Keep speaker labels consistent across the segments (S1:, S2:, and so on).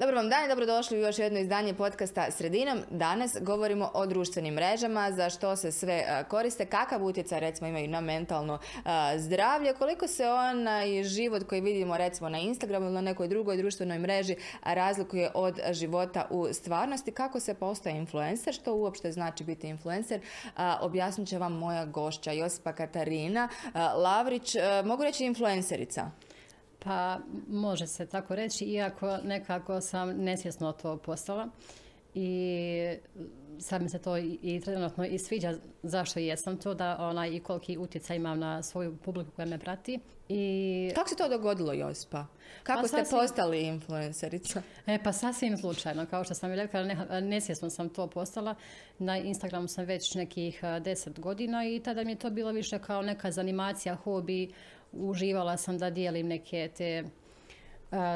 S1: Dobro vam dan i dobrodošli u još jedno izdanje podcasta Sredinom. Danas govorimo o društvenim mrežama, za što se sve koriste, kakav utjecaj recimo imaju na mentalno zdravlje, koliko se onaj život koji vidimo recimo na Instagramu ili na nekoj drugoj društvenoj mreži razlikuje od života u stvarnosti, kako se postaje influencer, što uopšte znači biti influencer, objasnit će vam moja gošća Josipa Katarina Lavrić, mogu reći influencerica.
S2: Pa može se tako reći, iako nekako sam nesvjesno to postala. I sad mi se to i trenutno i sviđa zašto jesam to, da onaj i koliki utjecaj imam na svoju publiku koja me prati.
S1: I... Kako se to dogodilo, Josipa? Kako pa ste postali influencerica?
S2: E, pa sasvim slučajno, kao što sam rekla, ne, nesvjesno sam to postala. Na Instagramu sam već nekih deset godina i tada mi je to bilo više kao neka zanimacija, hobi, uživala sam da dijelim neke te e,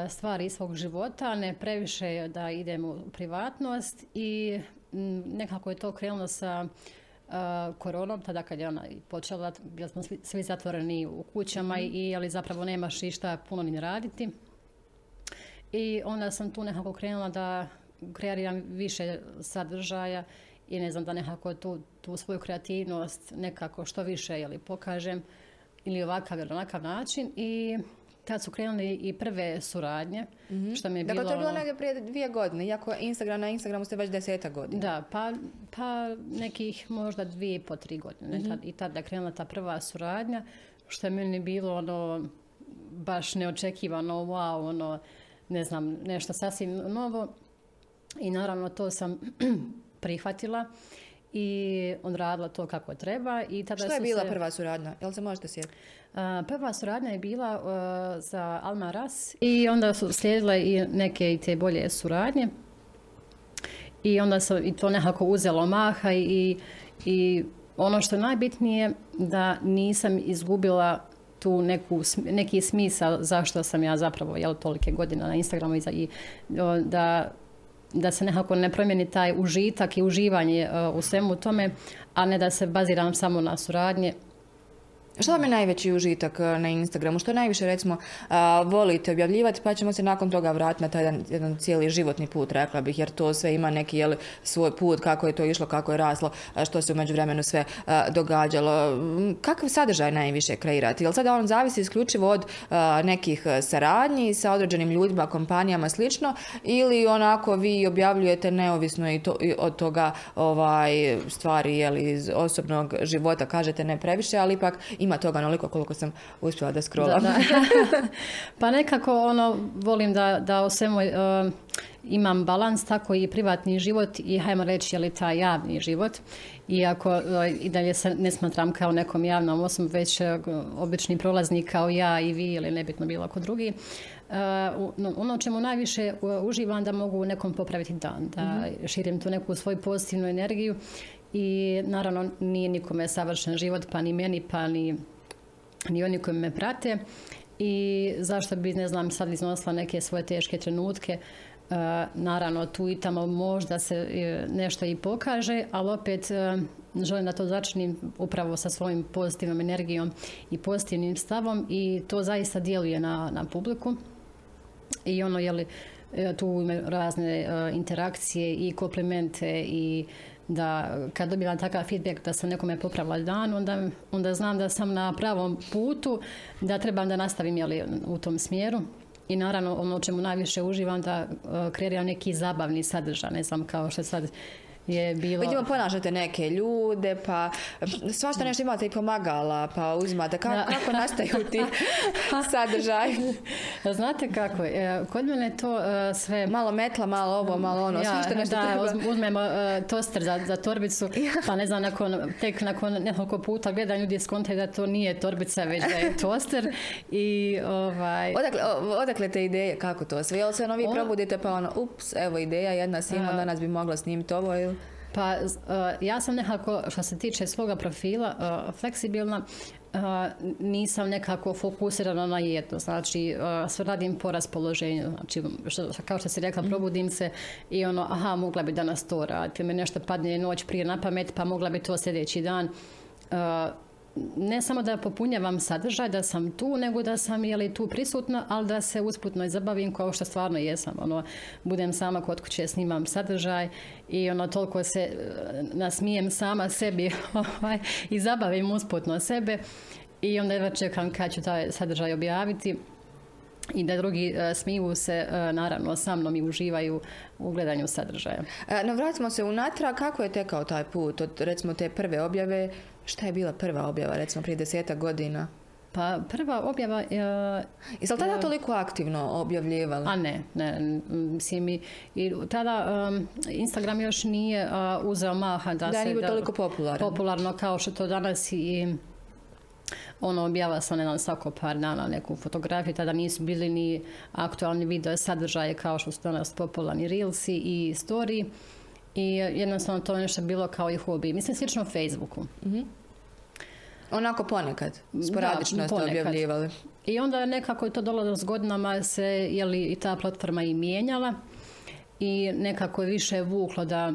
S2: stvari iz svog života, ne previše da idem u privatnost i nekako je to krenulo sa e, koronom, tada kad je ona počela, bili smo svi, zatvoreni u kućama mhm. i ali zapravo nemaš išta puno ni raditi. I onda sam tu nekako krenula da kreiram više sadržaja i ne znam da nekako tu, tu svoju kreativnost nekako što više jeli, pokažem ili ovakav ili onakav način i tad su krenuli i prve suradnje,
S1: mm što mi je dakle, bilo... to je bilo ono- negdje prije dvije godine, iako Instagram na Instagramu ste već deseta godina.
S2: Da, pa, pa nekih možda dvije po tri godine. mm I tad je krenula ta prva suradnja, što je meni bilo ono, baš neočekivano, wow, ono, ne znam, nešto sasvim novo. I naravno to sam prihvatila i odradila to kako treba. I
S1: tada Što je bila prva suradnja? Jel se možete sjetiti?
S2: Prva suradnja je bila za Alma Ras i onda su slijedile i neke i te bolje suradnje. I onda sam i to nekako uzelo maha i, i ono što je najbitnije da nisam izgubila tu neku, neki smisao zašto sam ja zapravo jel, tolike godine na Instagramu i, i da da se nekako ne promijeni taj užitak i uživanje e, u svemu tome, a ne da se baziram samo na suradnje
S1: što vam je najveći užitak eh, na Instagramu? Što najviše recimo volite objavljivati pa ćemo se nakon toga vratiti na taj jedan, jedan cijeli životni put, rekla bih, jer to sve ima neki jel, svoj put, kako je to išlo, kako je raslo, što se u međuvremenu sve događalo. Mm, kakav sadržaj najviše kreirati? Jel sada on zavisi isključivo od nekih saradnji sa određenim ljudima, kompanijama, slično, ili onako vi objavljujete neovisno i, to, od toga ovaj, stvari jel, iz osobnog života, kažete ne previše, ali ipak ima toga onoliko koliko sam uspjela da scrollam.
S2: pa nekako ono, volim da, da o svemu uh, imam balans, tako i privatni život i hajmo reći je li taj javni život. Iako uh, i dalje se ne smatram kao nekom javnom osobom, već uh, obični prolaznik kao ja i vi ili nebitno bilo ko drugi. ono čemu najviše uživam da mogu nekom popraviti dan, da mhm. širim tu neku svoju pozitivnu energiju i naravno nije nikome savršen život, pa ni meni, pa ni, ni oni koji me prate. I zašto bi, ne znam, sad iznosila neke svoje teške trenutke, e, naravno tu i tamo možda se e, nešto i pokaže, ali opet e, želim da to začinim upravo sa svojim pozitivnom energijom i pozitivnim stavom i to zaista djeluje na, na publiku. I ono, je li, tu ima razne interakcije i komplimente i da kad dobivam takav feedback da sam nekome popravila dan, onda, onda znam da sam na pravom putu, da trebam da nastavim jeli, u tom smjeru. I naravno ono čemu najviše uživam da uh, kreiram neki zabavni sadržaj, ne znam kao što sad je bilo...
S1: Vidimo, ponašate neke ljude, pa svašta nešto imate i pomagala, pa uzimate. Kako, kako nastaju ti sadržaj?
S2: Znate kako, e, kod mene to e, sve...
S1: Malo metla, malo ovo, malo ono, ja, svašta nešto
S2: da, uzmemo e, toster za, za torbicu, pa ne znam, nakon, tek nakon nekoliko puta gledam ljudi skontaju da to nije torbica, već da je toster. I, ovaj...
S1: odakle, odakle te ideje, kako to sve? Jel se ono vi probudite pa ono, ups, evo ideja, jedna sima, danas bi mogla snimiti ovo ili...
S2: Pa e, ja sam nekako, što se tiče svoga profila, e, fleksibilna, e, nisam nekako fokusirana na jedno. Znači, sve radim po raspoloženju. Znači, kao što si rekla, mhm. probudim se i ono, aha, mogla bi danas to raditi. Mi nešto padne noć prije na pamet, pa mogla bi to sljedeći dan. Ne samo da popunjavam sadržaj, da sam tu, nego da sam je li tu prisutna, ali da se usputno i zabavim kao što stvarno jesam. Ono, budem sama kod kuće, snimam sadržaj i ono, toliko se e, nasmijem sama sebi ovaj, i zabavim usputno sebe i onda jedva čekam kad ću taj sadržaj objaviti i da drugi e, smiju se e, naravno sa mnom i uživaju u gledanju sadržaja.
S1: E, no vratimo se unatrag, kako je tekao taj put od recimo te prve objave, šta je bila prva objava recimo prije desetak godina?
S2: Pa prva objava... Uh,
S1: Jesi li tada toliko aktivno objavljivala?
S2: A ne, ne. Mislim, i, i tada Instagram još nije uzeo maha da,
S1: da
S2: se...
S1: Da toliko popularan.
S2: Popularno kao što to danas i ono objava sam jedan svako par dana neku fotografiju, tada nisu bili ni aktualni video sadržaje kao što su danas popularni reelsi i story i jednostavno to nešto bilo kao i hobi. Mislim slično Facebooku. mm
S1: Onako ponekad, sporadično da, ste objavljivali.
S2: I onda nekako je to dolazilo s godinama se, je li i ta platforma i mijenjala i nekako je više vuklo da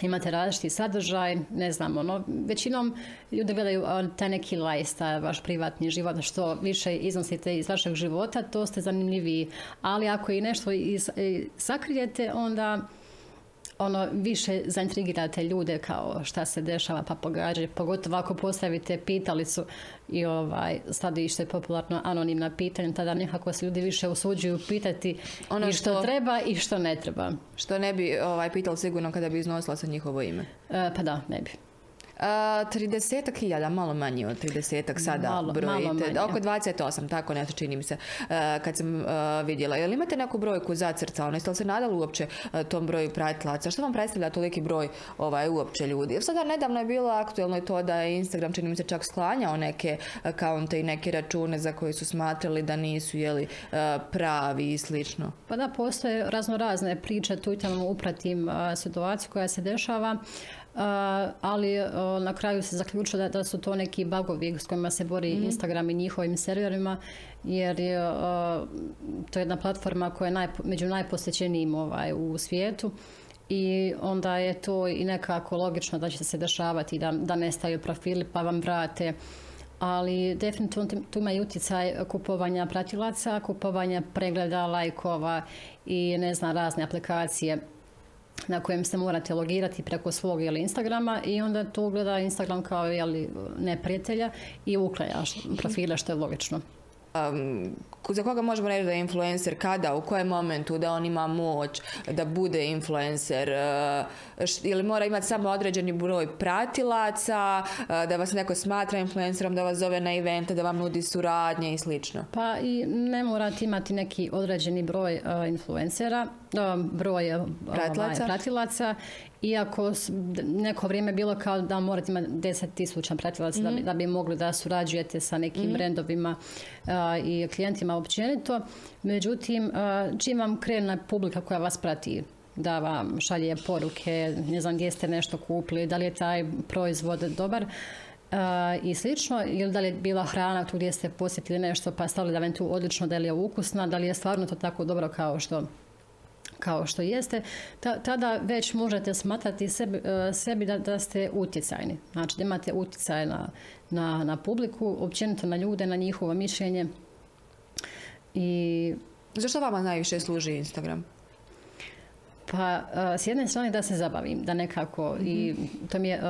S2: imate različiti sadržaj, ne znam, ono, većinom ljudi gledaju taj neki lifestyle, vaš privatni život, što više iznosite iz vašeg života, to ste zanimljiviji. Ali ako i nešto sakrijete, onda ono više zaintrigirate ljude kao šta se dešava pa pogađaju, pogotovo ako postavite pitalicu i ovaj, sad je popularno anonimna pitanja, tada nekako se ljudi više usuđuju pitati ono i što, treba i što ne treba.
S1: Što ne bi ovaj, pitali sigurno kada bi iznosila sa njihovo ime?
S2: E, pa da, ne bi.
S1: 30 hiljada, malo manje od 30 sada malo, brojite. Oko 28, tako nešto čini mi se, kad sam vidjela. Jel imate neku brojku zacrtanu? Jeste li se nadali uopće tom broju pratilaca? Što vam predstavlja toliki broj ovaj, uopće ljudi? Sada nedavno je bilo aktualno i to da je Instagram, čini mi se, čak sklanjao neke akaunte i neke račune za koje su smatrali da nisu jeli, pravi i slično.
S2: Pa da, postoje razno razne priče, tu i tamo upratim situaciju koja se dešava ali na kraju se zaključilo da, su to neki bagovi s kojima se bori mhm. Instagram i njihovim serverima jer je to jedna platforma koja je među najposjećenijim ovaj, u svijetu i onda je to i nekako logično da će se dešavati da, da nestaju profili pa vam vrate ali definitivno tu ima i utjecaj kupovanja pratilaca, kupovanja pregleda, lajkova i ne znam razne aplikacije na kojem se morate logirati preko svog ili Instagrama i onda to gleda Instagram kao jeli, neprijatelja i uklanja profile što je logično.
S1: Um, za koga možemo reći da je influencer kada, u kojem momentu da on ima moć da bude influencer uh, ili mora imati samo određeni broj pratilaca uh, da vas neko smatra influencerom da vas zove na evente, da vam nudi suradnje i slično
S2: pa i ne morate imati neki određeni broj uh, influencera broj ovaj, pratilaca. pratilaca iako neko vrijeme bilo kao da morate imati 10.000 pratilaca da, bi, mhm. da bi mogli da surađujete sa nekim mm brendovima i klijentima općenito. Međutim, čim vam krene publika koja vas prati, da vam šalje poruke, ne znam gdje ste nešto kupili, da li je taj proizvod dobar, i slično, ili da li je bila hrana tu gdje ste posjetili nešto pa stavili da vam tu odlično, da li je ukusna, da li je stvarno to tako dobro kao što kao što jeste, tada već možete smatrati sebi, e, sebi da, da ste utjecajni. Znači da imate utjecaj na, na, na publiku, općenito na ljude, na njihovo mišljenje. I...
S1: Zašto vama najviše služi Instagram?
S2: Pa s jedne strane da se zabavim, da nekako i mhm. to mi je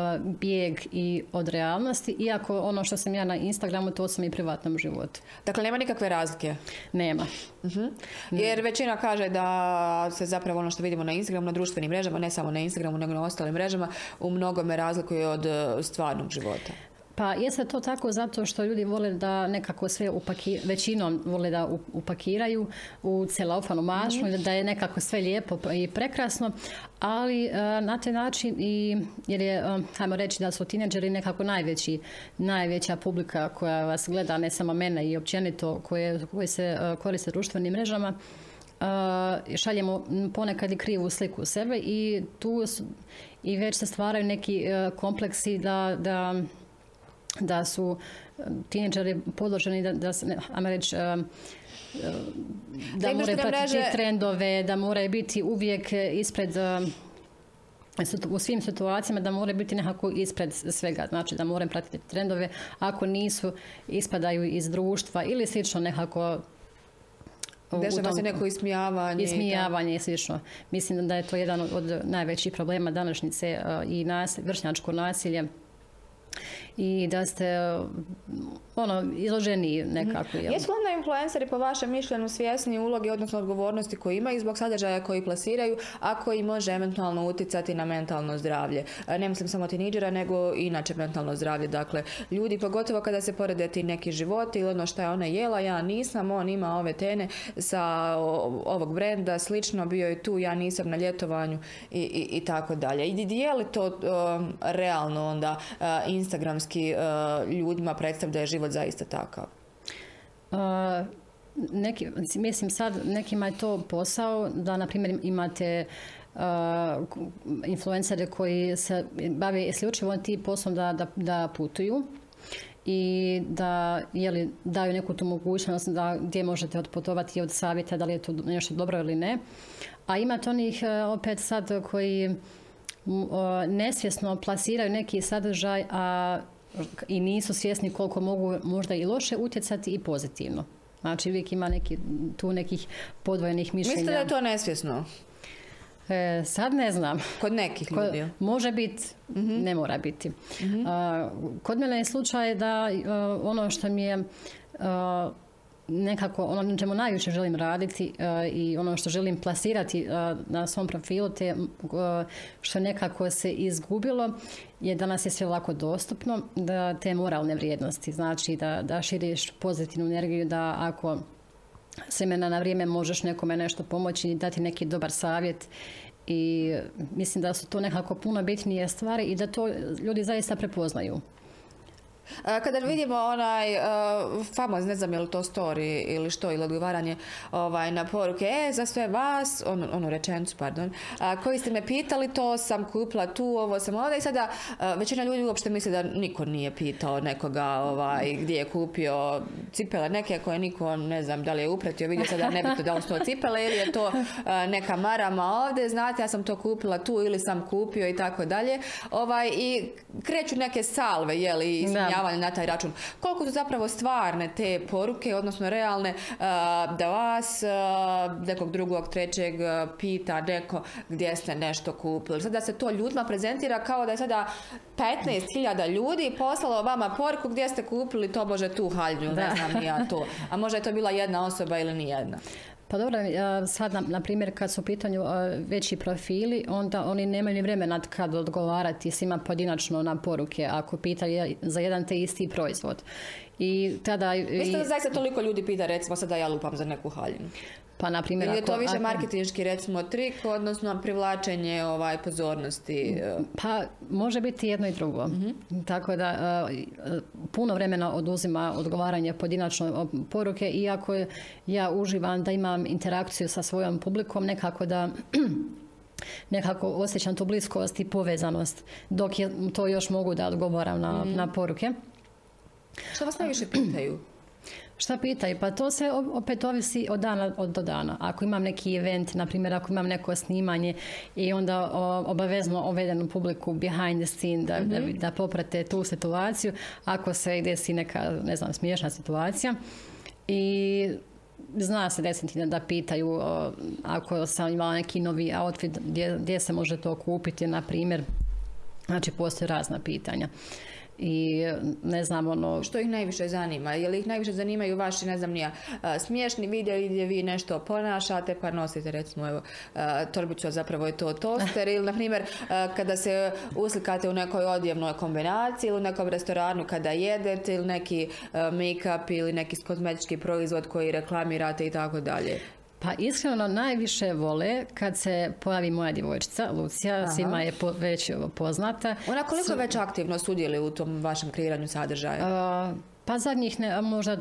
S2: bijeg i od realnosti, iako ono što sam ja na Instagramu to sam i privatnom životu.
S1: Dakle, nema nikakve razlike?
S2: Nema.
S1: Mhm. Jer većina kaže da se zapravo ono što vidimo na Instagramu, na društvenim mrežama, ne samo na Instagramu, nego na ostalim mrežama, u mnogome razlikuje od e, stvarnog života.
S2: Pa jeste to tako zato što ljudi vole da nekako sve upakiraju, većinom vole da upakiraju u celofanu mašnu, mm. da je nekako sve lijepo i prekrasno, ali e, na taj način i jer je, e, hajmo reći da su tineđeri nekako najveći, najveća publika koja vas gleda, ne samo mene i općenito koje, koje se e, koriste društvenim mrežama, šaljemo ponekad i krivu sliku sebe i tu i već se stvaraju neki kompleksi da, da da su eh, tineđeri podloženi da, da se, ajmo reći, eh, eh, da moraju pratiti trendove, da moraju biti uvijek ispred u svim situacijama da mora biti nekako ispred svega, znači da moram pratiti trendove, ako nisu ispadaju iz društva ili slično nekako
S1: Dešava se neko ismijavanje.
S2: Ismijavanje i slično. Mislim da je to jedan od najvećih problema današnjice i nas, vršnjačko nasilje i da ste ono, izloženi nekako.
S1: Jel? Jesu onda influenceri po vašem mišljenju svjesni uloge, odnosno odgovornosti koje imaju zbog sadržaja koji plasiraju, a koji može eventualno utjecati na mentalno zdravlje? Ne mislim samo tiniđera, nego i inače mentalno zdravlje. Dakle, ljudi, pogotovo kada se porede ti neki životi ili ono što je ona jela, ja nisam, on ima ove tene sa ovog brenda, slično, bio je tu, ja nisam na ljetovanju i, i, tako dalje. I je li to realno onda uh, instagramski uh, ljudima predstavlja da je život zaista takav?
S2: Uh, neki, mislim sad nekima je to posao da na primjer imate uh, influencere koji se bave isključivo tim poslom da, da, da putuju i da jeli, daju neku tu mogućnost da gdje možete otputovati od savjeta da li je to nešto dobro ili ne. A imate onih opet sad koji nesvjesno plasiraju neki sadržaj, a i nisu svjesni koliko mogu možda i loše utjecati i pozitivno. Znači uvijek ima neki, tu nekih podvojenih mišljenja.
S1: Mislite da je to nesvjesno?
S2: E, sad ne znam.
S1: Kod nekih ljudi?
S2: može biti, mhm. ne mora biti. Mhm. kod mene je slučaj da ono što mi je nekako ono na čemu najviše želim raditi uh, i ono što želim plasirati uh, na svom profilu te što nekako se izgubilo je danas je sve lako dostupno da te moralne vrijednosti znači da, da širiš pozitivnu energiju da ako se mena na vrijeme možeš nekome nešto pomoći i dati neki dobar savjet i mislim da su to nekako puno bitnije stvari i da to ljudi zaista prepoznaju.
S1: Kada vidimo onaj uh, famoz, ne znam je li to story ili što, ili odgovaranje ovaj, na poruke, e, za sve vas, on, onu rečenicu, pardon, koji ste me pitali, to sam kupila tu, ovo sam ovdje i sada većina ljudi uopšte misli da niko nije pitao nekoga ovaj, gdje je kupio cipele neke koje niko, ne znam, da li je upretio, vidio sada nebitno da li su to cipele ili je to neka marama ovdje, znate, ja sam to kupila tu ili sam kupio i tako dalje. Ovaj, I kreću neke salve, jeli, i na taj račun. Koliko su zapravo stvarne te poruke, odnosno realne, uh, da vas uh, nekog drugog, trećeg uh, pita neko gdje ste nešto kupili. Sada se to ljudima prezentira kao da je sada 15.000 ljudi poslalo vama poruku gdje ste kupili to bože tu haljnju, ne znam ja to. A možda je to bila jedna osoba ili nijedna.
S2: Pa dobro, sad na, primjer kad su u pitanju veći profili, onda oni nemaju ni vremena kad odgovarati svima pojedinačno na poruke ako pitaju za jedan te isti proizvod. I tada...
S1: Mislim da zaista toliko ljudi pita recimo sada ja lupam za neku haljinu.
S2: Pa, na primjer,
S1: Ili je to više marketinški recimo trik, odnosno privlačenje ovaj, pozornosti? E?
S2: Pa, može biti jedno i drugo. Mhm. Tako da, e, puno vremena oduzima odgovaranje pojedinačno poruke, iako ja uživam da imam interakciju sa svojom publikom, nekako da nekako osjećam tu bliskost i povezanost, dok je to još mogu da odgovaram na, mhm. na poruke.
S1: Što vas najviše pitaju?
S2: Šta pitaju? Pa to se opet ovisi od dana od do dana. Ako imam neki event, na primjer ako imam neko snimanje i onda obavezno uvedenu publiku behind the scene da, da, mhm. da poprate tu situaciju, ako se desi neka, ne znam, smiješna situacija i zna se desiti da pitaju ako sam imala neki novi outfit gdje, gdje se može to kupiti, na primjer, znači postoje razna pitanja i ne znam ono...
S1: Što ih najviše zanima? Je li ih najviše zanimaju vaši, ne znam nija, smiješni video gdje vi nešto ponašate pa nosite recimo evo torbicu, zapravo je to toster ili na primjer kada se uslikate u nekoj odjevnoj kombinaciji ili u nekom restoranu kada jedete ili neki make-up ili neki kozmetički proizvod koji reklamirate i tako dalje.
S2: Pa iskreno najviše vole kad se pojavi moja djevojčica, Lucija, svima je već poznata.
S1: Ona koliko već aktivno sudjeli u tom vašem kreiranju sadržaja?
S2: pa zadnjih ne, možda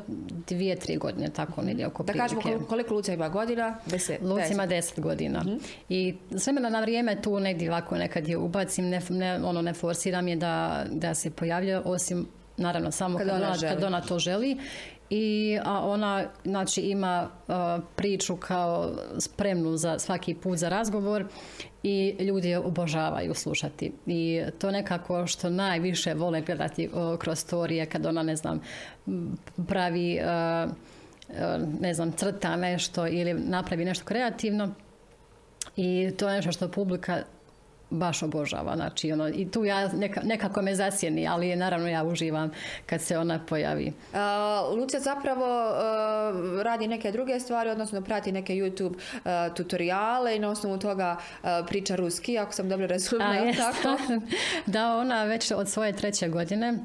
S2: dvije, tri godine, tako negdje oko
S1: Da kažemo koliko, Lucija ima godina?
S2: Deset. Lucija ima deset godina. Mhm. I s vremena na vrijeme tu negdje ovako nekad je ubacim, ne, ono ne forsiram je da, da se pojavlja, osim naravno samo kad, ona, kad ona to želi i a ona znači ima priču kao spremnu za svaki put za razgovor i ljudi je obožavaju slušati. I to nekako što najviše vole gledati kroz storije kad ona ne znam pravi ne znam crta nešto ili napravi nešto kreativno. I to je nešto što publika baš obožava. Znači, ono, I tu ja nekako me zasjeni, ali naravno ja uživam kad se ona pojavi.
S1: Uh, Lucija zapravo radi neke druge stvari, odnosno prati neke YouTube tutoriale i na osnovu toga priča ruski, ako sam dobro razumela. Tako?
S2: da, ona već od svoje treće godine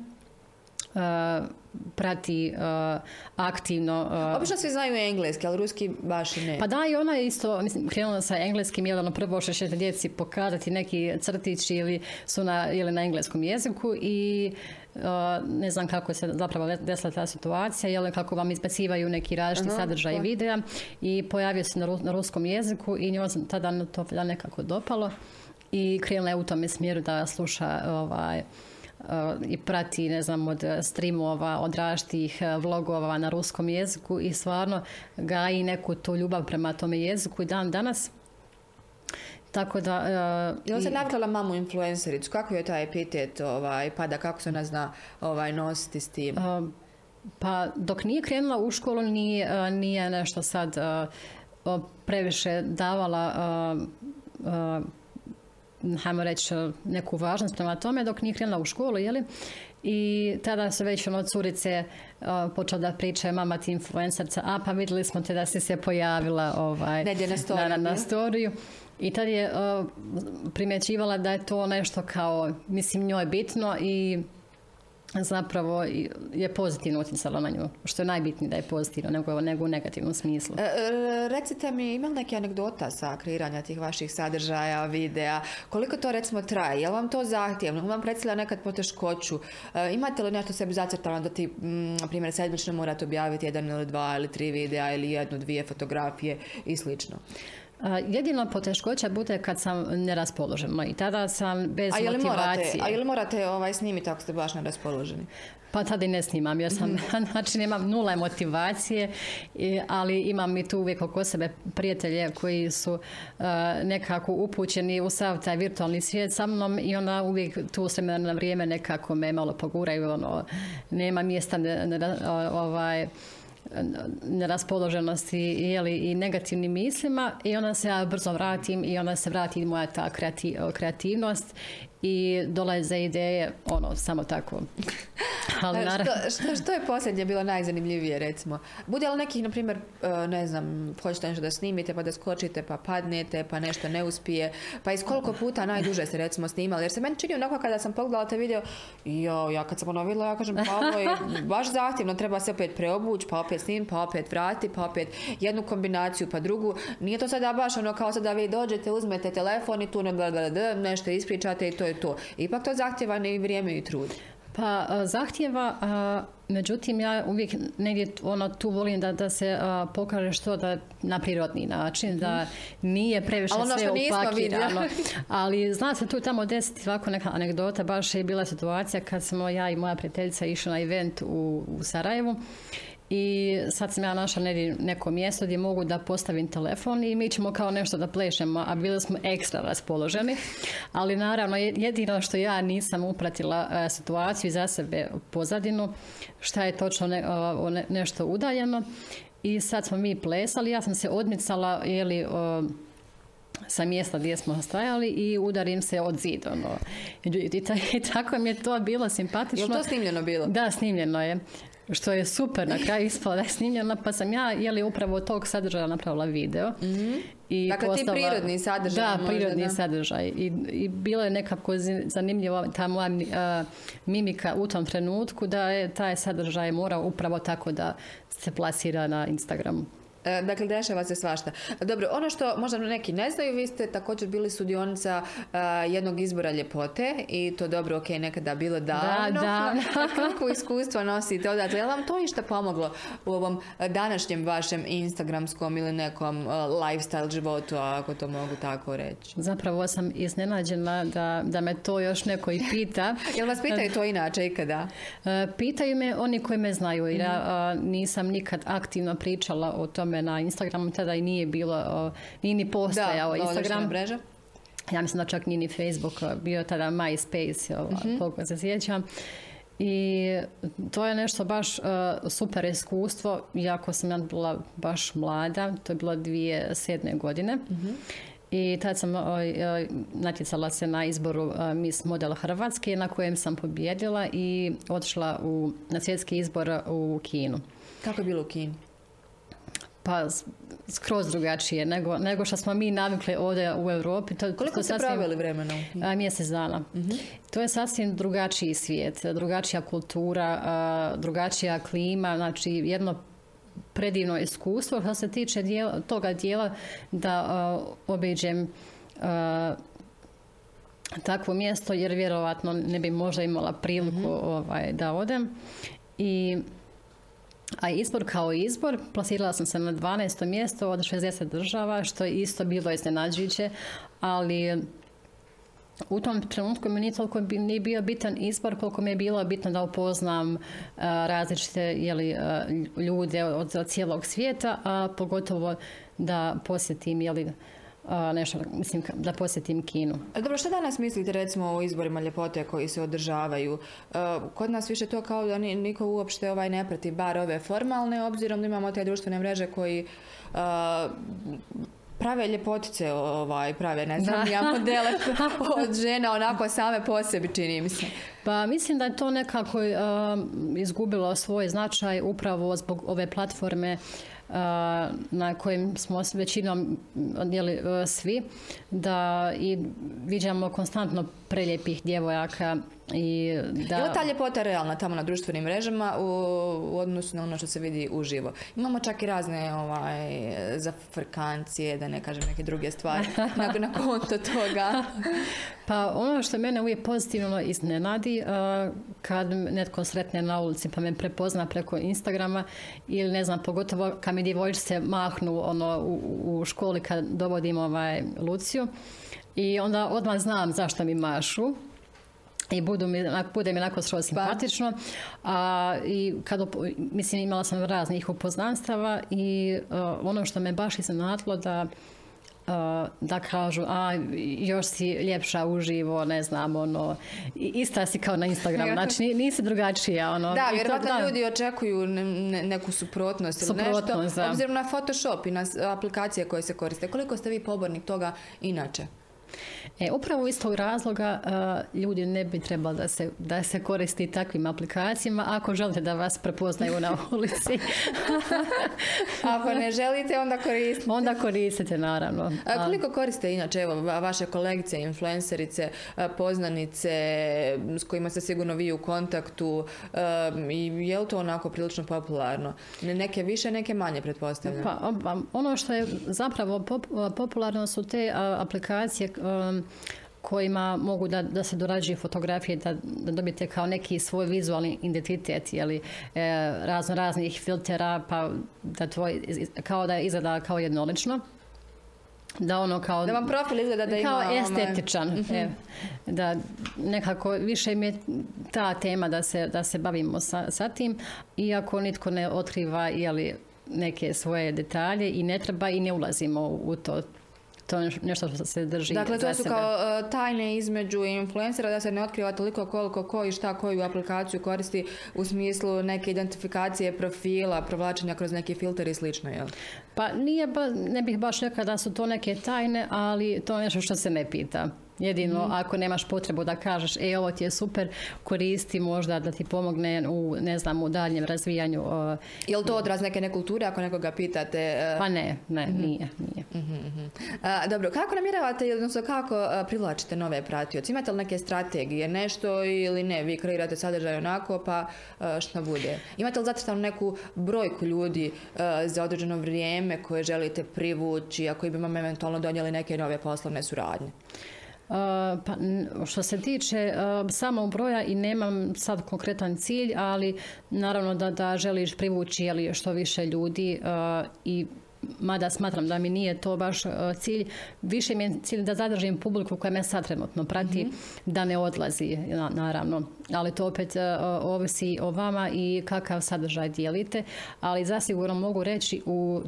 S2: prati uh, aktivno.
S1: Uh, Obično svi znaju engleski, ali ruski baš i ne.
S2: Pa da, i ona je isto, mislim, krenula sa engleskim, je ono prvo što ćete djeci pokazati neki crtić ili su na, ili na engleskom jeziku i uh, ne znam kako se zapravo desila ta situacija, jel kako vam izbacivaju neki različiti sadržaj videa i pojavio se na, na ruskom jeziku i njoj sam tada to nekako dopalo i krenula je u tome smjeru da sluša ovaj, i prati, ne znam, od streamova, od različitih e, vlogova na ruskom jeziku i stvarno gaji neku tu ljubav prema tome jeziku i dan danas. Tako da...
S1: Uh, Je se navikla mamu influencericu? Kako je taj epitet ovaj, pada? Kako se ona zna ovaj, nositi s tim?
S2: pa dok nije krenula u školu nije, nije nešto sad previše davala hajmo reći, neku važnost prema tome dok nije krenula u školu, jeli? I tada su već ono curice uh, počela da pričaju mama ti influencerca, a pa vidjeli smo te da si se pojavila ovaj,
S1: na,
S2: na, na storiju. I tad je uh, primjećivala da je to nešto kao, mislim, njoj bitno i zapravo je pozitivno utjecalo na nju, što je najbitnije da je pozitivno, nego, nego u negativnom smislu. E,
S1: e recite mi, ima li neke anegdota sa kreiranja tih vaših sadržaja, videa? Koliko to recimo traje? Je li vam to zahtjevno? Vam predstavlja nekad poteškoću? E, imate li nešto sebi zacrtano da ti, na primjer, sedmično morate objaviti jedan ili dva ili tri videa ili jednu, dvije fotografije i slično?
S2: Jedino poteškoća bude kad sam neraspoložena i tada sam bez a motivacije.
S1: Morate, a je li morate ovaj, snimiti ako ste baš neraspoloženi?
S2: Pa tada i ne snimam jer sam, mhm. znači nemam nula motivacije, ali imam i tu uvijek oko sebe prijatelje koji su nekako upućeni u sav taj virtualni svijet sa mnom i onda uvijek tu se na vrijeme nekako me malo poguraju, ono, nema mjesta ovaj, neraspoloženosti jeli, i negativnim mislima i onda se ja brzo vratim i onda se vrati moja ta kreativnost i dolaze ideje ono samo tako.
S1: Ali naravno... što, što, je posljednje bilo najzanimljivije recimo? Bude li nekih na primjer e, ne znam hoćete nešto da snimite pa da skočite pa padnete pa nešto ne uspije? Pa iz koliko puta najduže se recimo snimali? Jer se meni čini onako kada sam pogledala te video jo, ja kad sam ono vidjela ja kažem pa ovo je baš zahtjevno treba se opet preobući pa opet snim pa opet vrati pa opet jednu kombinaciju pa drugu. Nije to sada baš ono kao sada vi dođete uzmete telefon i tu ne nešto ispričate i to je to. Ipak to zahtjeva i vrijeme i trud.
S2: Pa zahtjeva, međutim ja uvijek negdje ono, tu volim da, da se pokaže što da na prirodni način, da mhm. nije previše ono sve upakirano. Ali zna se tu tamo desiti ovako neka anegdota, baš je bila situacija kad smo ja i moja prijateljica išli na event u, u Sarajevu i sad sam ja našla neko mjesto gdje mogu da postavim telefon i mi ćemo kao nešto da plešemo, a bili smo ekstra raspoloženi. Ali naravno jedino što ja nisam upratila e, situaciju i za sebe pozadinu, šta je točno nešto udaljeno i sad smo mi plesali, ja sam se odmicala jeli, sa mjesta gdje smo stajali i udarim se od zid. Ono. I, tako mi je to bilo simpatično. Je
S1: to snimljeno bilo?
S2: Da, snimljeno je što je super na kraju ispala da je snimljena pa sam ja je li upravo tog sadržaja napravila video.
S1: Mm-hmm. i dakle postala, ti prirodni sadržaj
S2: da prirodni sadržaj. I, i bilo je nekako zanimljivo ta moja mimika u tom trenutku da je taj sadržaj morao upravo tako da se plasira na Instagramu
S1: dakle, dešava se svašta. Dobro, ono što možda neki ne znaju, vi ste također bili sudionica e, jednog izbora ljepote i to dobro, ok, nekada bilo davno.
S2: Da, da.
S1: Kako iskustvo nosite odatle? Je li vam to išta pomoglo u ovom današnjem vašem instagramskom ili nekom e, lifestyle životu, ako to mogu tako reći?
S2: Zapravo sam iznenađena da, da me to još neko i pita.
S1: Jel vas pitaju to inače ikada?
S2: E, pitaju me oni koji me znaju ja
S1: Mhm.
S2: nisam nikad aktivno pričala o tome na Instagramu, tada i nije bilo, nije ni postojao
S1: da,
S2: Instagram.
S1: mreža.
S2: Ja mislim da čak nije ni Facebook, bio tada MySpace, ova,
S1: Mhm.
S2: koliko se sjećam. I to je nešto baš uh, super iskustvo, iako sam ja bila baš mlada, to je bilo dvije sedme godine. I tad sam oj, natjecala se na izboru uh, Miss Model Hrvatske na kojem sam pobjedila i otišla u, na svjetski izbor u Kinu.
S1: Kako je bilo u Kini?
S2: Pa skroz drugačije nego, nego što smo mi navikli ovdje u Europi. To,
S1: Koliko ste
S2: sasvim-
S1: Kini?
S2: a, mjesec dana. To je sasvim drugačiji svijet, drugačija kultura, a, drugačija klima, znači jedno predivno iskustvo što se tiče dijela, toga dijela da a, obiđem a, takvo mjesto jer vjerojatno ne bi možda imala priliku ovaj, da odem. I a izbor kao izbor, plasirala sam se na 12. mjesto od 60 država, što je isto bilo iznenađujuće, ali u tom trenutku mi nije toliko nije bio bitan izbor koliko mi je bilo bitno da upoznam a, različite jeli, a, ljude od, od cijelog svijeta, a pogotovo da posjetim jeli, nešto, mislim, da posjetim Kinu.
S1: Dobro, što danas mislite recimo o izborima ljepote koji se održavaju? E, Kod nas više to kao da ni- niko uopšte ovaj ne prati, bar ove formalne, obzirom da imamo te društvene mreže koji e, prave ljepotice, ovaj, prave, ne znam, ja modele od žena onako same po sebi čini mi se.
S2: Pa mislim da je to nekako um, izgubilo svoj značaj upravo zbog ove platforme na kojim smo većinom jeli, uh, svi, da i viđamo konstantno preljepih djevojaka i da...
S1: Je li ta ljepota realna tamo na društvenim mrežama u, u odnosu na ono što se vidi uživo? Imamo čak i razne ovaj, zafrkancije, da ne kažem neke druge stvari, na, na konto toga.
S2: Pa ono što mene uvijek pozitivno iznenadi uh, kad netko sretne na ulici pa me prepozna preko Instagrama ili ne znam, pogotovo kad mi djevojčice mahnu ono, u, u školi kad dovodim ovaj, Luciju i onda odmah znam zašto mi mašu i budu mi, bude mi onako skroz simpatično. A, i kad, mislim, imala sam raznih upoznanstava i uh, ono što me baš iznenadilo da uh, da kažu, a još si ljepša uživo, ne znam, ono, ista si kao na Instagramu, znači ni- nisi drugačija, ono.
S1: Da, vjerovatno ljudi očekuju ne- ne- neku suprotnost ili
S2: Suprotnost,
S1: nešto,
S2: da.
S1: obzirom na Photoshop i na aplikacije koje se koriste. Koliko ste vi pobornik toga inače?
S2: E, upravo iz tog razloga uh, ljudi ne bi trebali da se, da se koristi takvim aplikacijama ako želite da vas prepoznaju na ulici.
S1: Ako ne želite, onda koristite.
S2: Onda koristite, naravno.
S1: A koliko koriste inače evo, va- vaše kolegice, influencerice, a, poznanice s kojima ste sigurno vi u kontaktu um, i je li to onako prilično popularno? Ne- Neke više, neke manje, pretpostavljam.
S2: Pa, ono što je zapravo pop- popularno su te aplikacije um, kojima mogu da, da se dorađuju fotografije, da, da dobijete kao neki svoj vizualni identitet, jeli, e, razno raznih filtera, pa da tvoj, kao da izgleda kao jednolično. Da ono kao...
S1: Da vam profil izgleda da ima...
S2: kao
S1: ovaj,
S2: estetičan. e, da nekako više mi je ta tema da se, da se bavimo sa, sa tim, iako nitko ne otkriva jeli, neke svoje detalje i ne treba i ne ulazimo u to. To je nešto što se drži
S1: Dakle, to su
S2: sebe.
S1: kao uh, tajne između influencera da se ne otkriva toliko koliko ko i šta koju aplikaciju koristi u smislu neke identifikacije profila, provlačenja kroz neki filter i slično, jel?
S2: Pa nije, ba, ne bih baš rekla da su to neke tajne, ali to je nešto što se ne pita. Jedino ako nemaš potrebu da kažeš e ovo ti je super, koristi možda da ti pomogne u ne znam u daljem razvijanju. Uh,
S1: Je li to odraz neke nekulture ako nekoga pitate? e,
S2: pa ne, ne, nije, nije.
S1: A, dobro, kako namjeravate, odnosno kako a, privlačite nove pratioce? Imate li neke strategije, nešto ili ne? Vi kreirate sadržaj onako, pa a, šta bude? Imate li zacrtanu neku brojku ljudi a, za određeno vrijeme koje želite privući, ako bi vam eventualno donijeli neke nove poslovne suradnje?
S2: Uh, pa, što se tiče uh, samog broja i nemam sad konkretan cilj, ali naravno da, da želiš privući jeli, što više ljudi uh, i mada smatram da mi nije to baš cilj, više mi je cilj da zadržim publiku koja me sad trenutno prati, da ne odlazi, na- naravno. Ali to opet uh, ovisi o vama i kakav sadržaj dijelite, ali zasigurno mogu reći u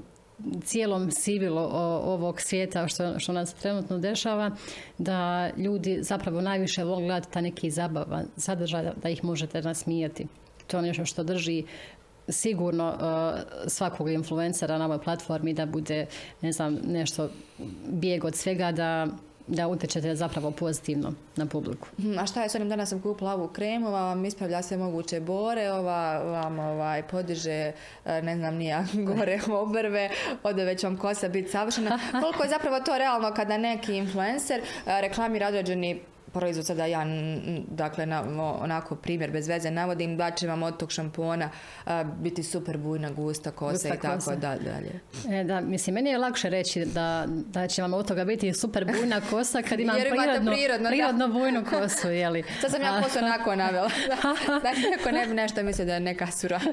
S2: cijelom sivilu o- ovog svijeta što, što nas trenutno dešava, da ljudi zapravo najviše vole gledati ta neki zabavan sadržaj da, ih možete nasmijati. To je nešto što drži sigurno uh, svakog influencera na ovoj platformi da bude ne znam, nešto bijeg od svega da, da utječete zapravo pozitivno na publiku.
S1: Hm, A šta je s onim, danas sam kupila ovu kremu, ova vam ispravlja sve moguće bore, ova vam ovaj, podiže, e, ne znam, nija gore obrve, ode već vam kosa biti savršena. Koliko je zapravo to realno kada neki influencer e, reklamira određeni proizvod sada ja dakle na, onako primjer bez veze navodim da će vam od tog šampona a, biti super bujna gusta kosa
S2: Gusta
S1: i tako
S2: kosa.
S1: da, dalje.
S2: E, da, mislim, meni je lakše reći da, da će vam od toga biti super bujna kosa kad imam
S1: Jer prirodno, da.
S2: prirodno bujnu kosu, jeli.
S1: Sad sam ja
S2: A-
S1: kosu onako navela. da neko ne bi nešto mislio da je neka suradnja.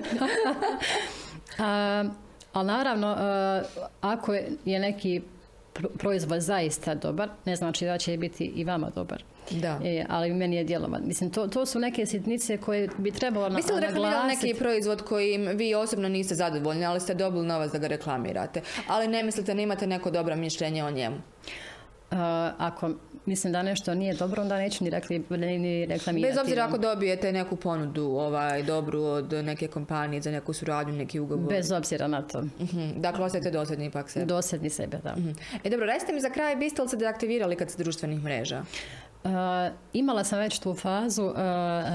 S2: Ali naravno, a, ako je neki pro- proizvod zaista dobar, ne znači da će biti i vama dobar.
S1: Da.
S2: E, ali meni je djelovan. Mislim, to, to su neke sitnice koje bi trebalo na,
S1: Biste li reklamirali
S2: naglasiti.
S1: neki proizvod kojim vi osobno niste zadovoljni, ali ste dobili novac da ga reklamirate, ali ne mislite da imate neko dobro mišljenje o njemu?
S2: A, ako mislim da nešto nije dobro, onda neću ni, rekli, ni- ni reklamirati.
S1: Bez obzira ako dobijete neku ponudu ovaj, dobru od neke kompanije za neku suradnju, neki ugovor.
S2: Bez obzira na to.
S1: Mhm, Dakle, ostajete dosadni ipak se.
S2: Dosadni sebe, da.
S1: Mhm. E dobro, recite mi za kraj, biste li se deaktivirali kad ste društvenih mreža?
S2: Uh, imala sam već tu fazu uh,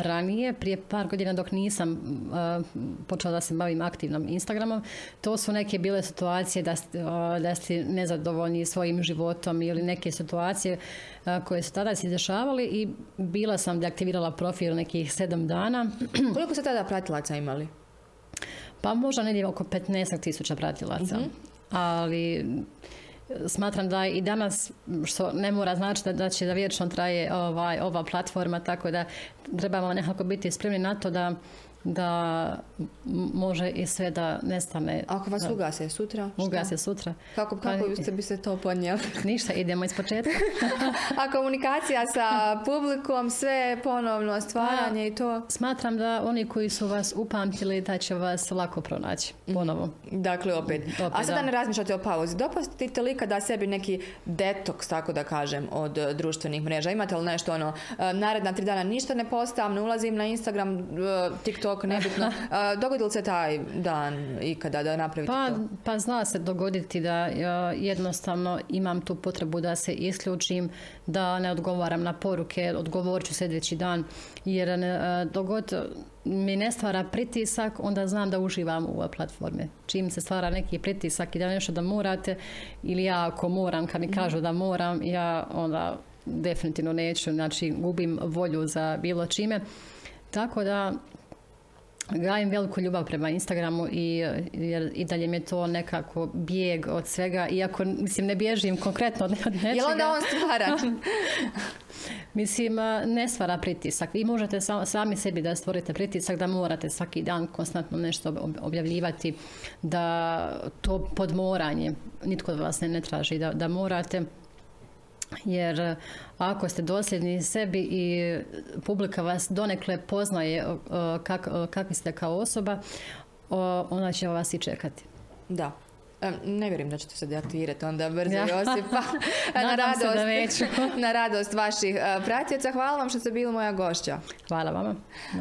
S2: ranije, prije par godina dok nisam uh, počela da se bavim aktivnom Instagramom. To su neke bile situacije da, uh, da ste nezadovoljni svojim životom ili neke situacije uh, koje su tada se dešavali i bila sam deaktivirala profil nekih sedam dana.
S1: Koliko ste tada pratilaca imali?
S2: Pa možda negdje oko 15 tisuća pratilaca. Ali smatram da i danas, što ne mora značiti da, će da vječno traje ovaj, ova platforma, tako da trebamo nekako biti spremni na to da da može i sve da nestane.
S1: Ako vas ugase sutra? šta?
S2: Ugase sutra.
S1: Kako, kako
S2: Pa,
S1: bi se to podnijeli?
S2: Ništa, idemo iz početka.
S1: A komunikacija sa publikom, sve ponovno stvaranje i to?
S2: Smatram da oni koji su vas upamtili da će vas lako pronaći ponovo.
S1: Dakle, opet.
S2: Opet,
S1: A sada
S2: da.
S1: ne razmišljate o pauzi. Dopustite li kada sebi neki detoks, tako da kažem, od e, društvenih mreža? Imate li nešto ono, e, naredna tri dana ništa ne postavim, ne ulazim na Instagram, e, TikTok, nebitno. E, Dogodi li se taj dan ikada da napravite
S2: Pa,
S1: to?
S2: pa zna se dogoditi da ja, jednostavno imam tu potrebu da se isključim, da ne odgovaram na poruke, odgovorit ću sljedeći dan, jer ne, dogod mi ne stvara pritisak, onda znam da uživam u ove platforme. Čim se stvara neki pritisak i da nešto da morate, ili ja ako moram, kad mi kažu da moram, ja onda definitivno neću, znači gubim volju za bilo čime. Tako da gajim veliku ljubav prema Instagramu i, jer i dalje mi je to nekako bijeg od svega, iako mislim ne bježim konkretno od nečega.
S1: Je li onda on stvara?
S2: Mislim, ne stvara pritisak. Vi možete sa- sami sebi da stvorite pritisak da morate svaki dan konstantno nešto ob- objavljivati, da to podmoranje, nitko od vas ne, ne traži da, da morate, jer a, ako ste dosljedni sebi i publika vas donekle poznaje a, kak, a, kakvi ste kao osoba, ona će vas i čekati.
S1: Da. E, Ne vjerujem da ćete se deaktivirati onda brzo
S2: Ja.
S1: Josipa. na,
S2: neću.
S1: na radost vaših e, pratioca. Hvala vam što ste bili moja gošća.
S2: Hvala vama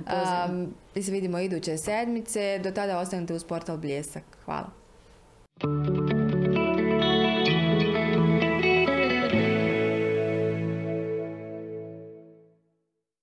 S2: na
S1: I se vidimo iduće sedmice. Do tada ostanite uz portal Bljesak. Hvala.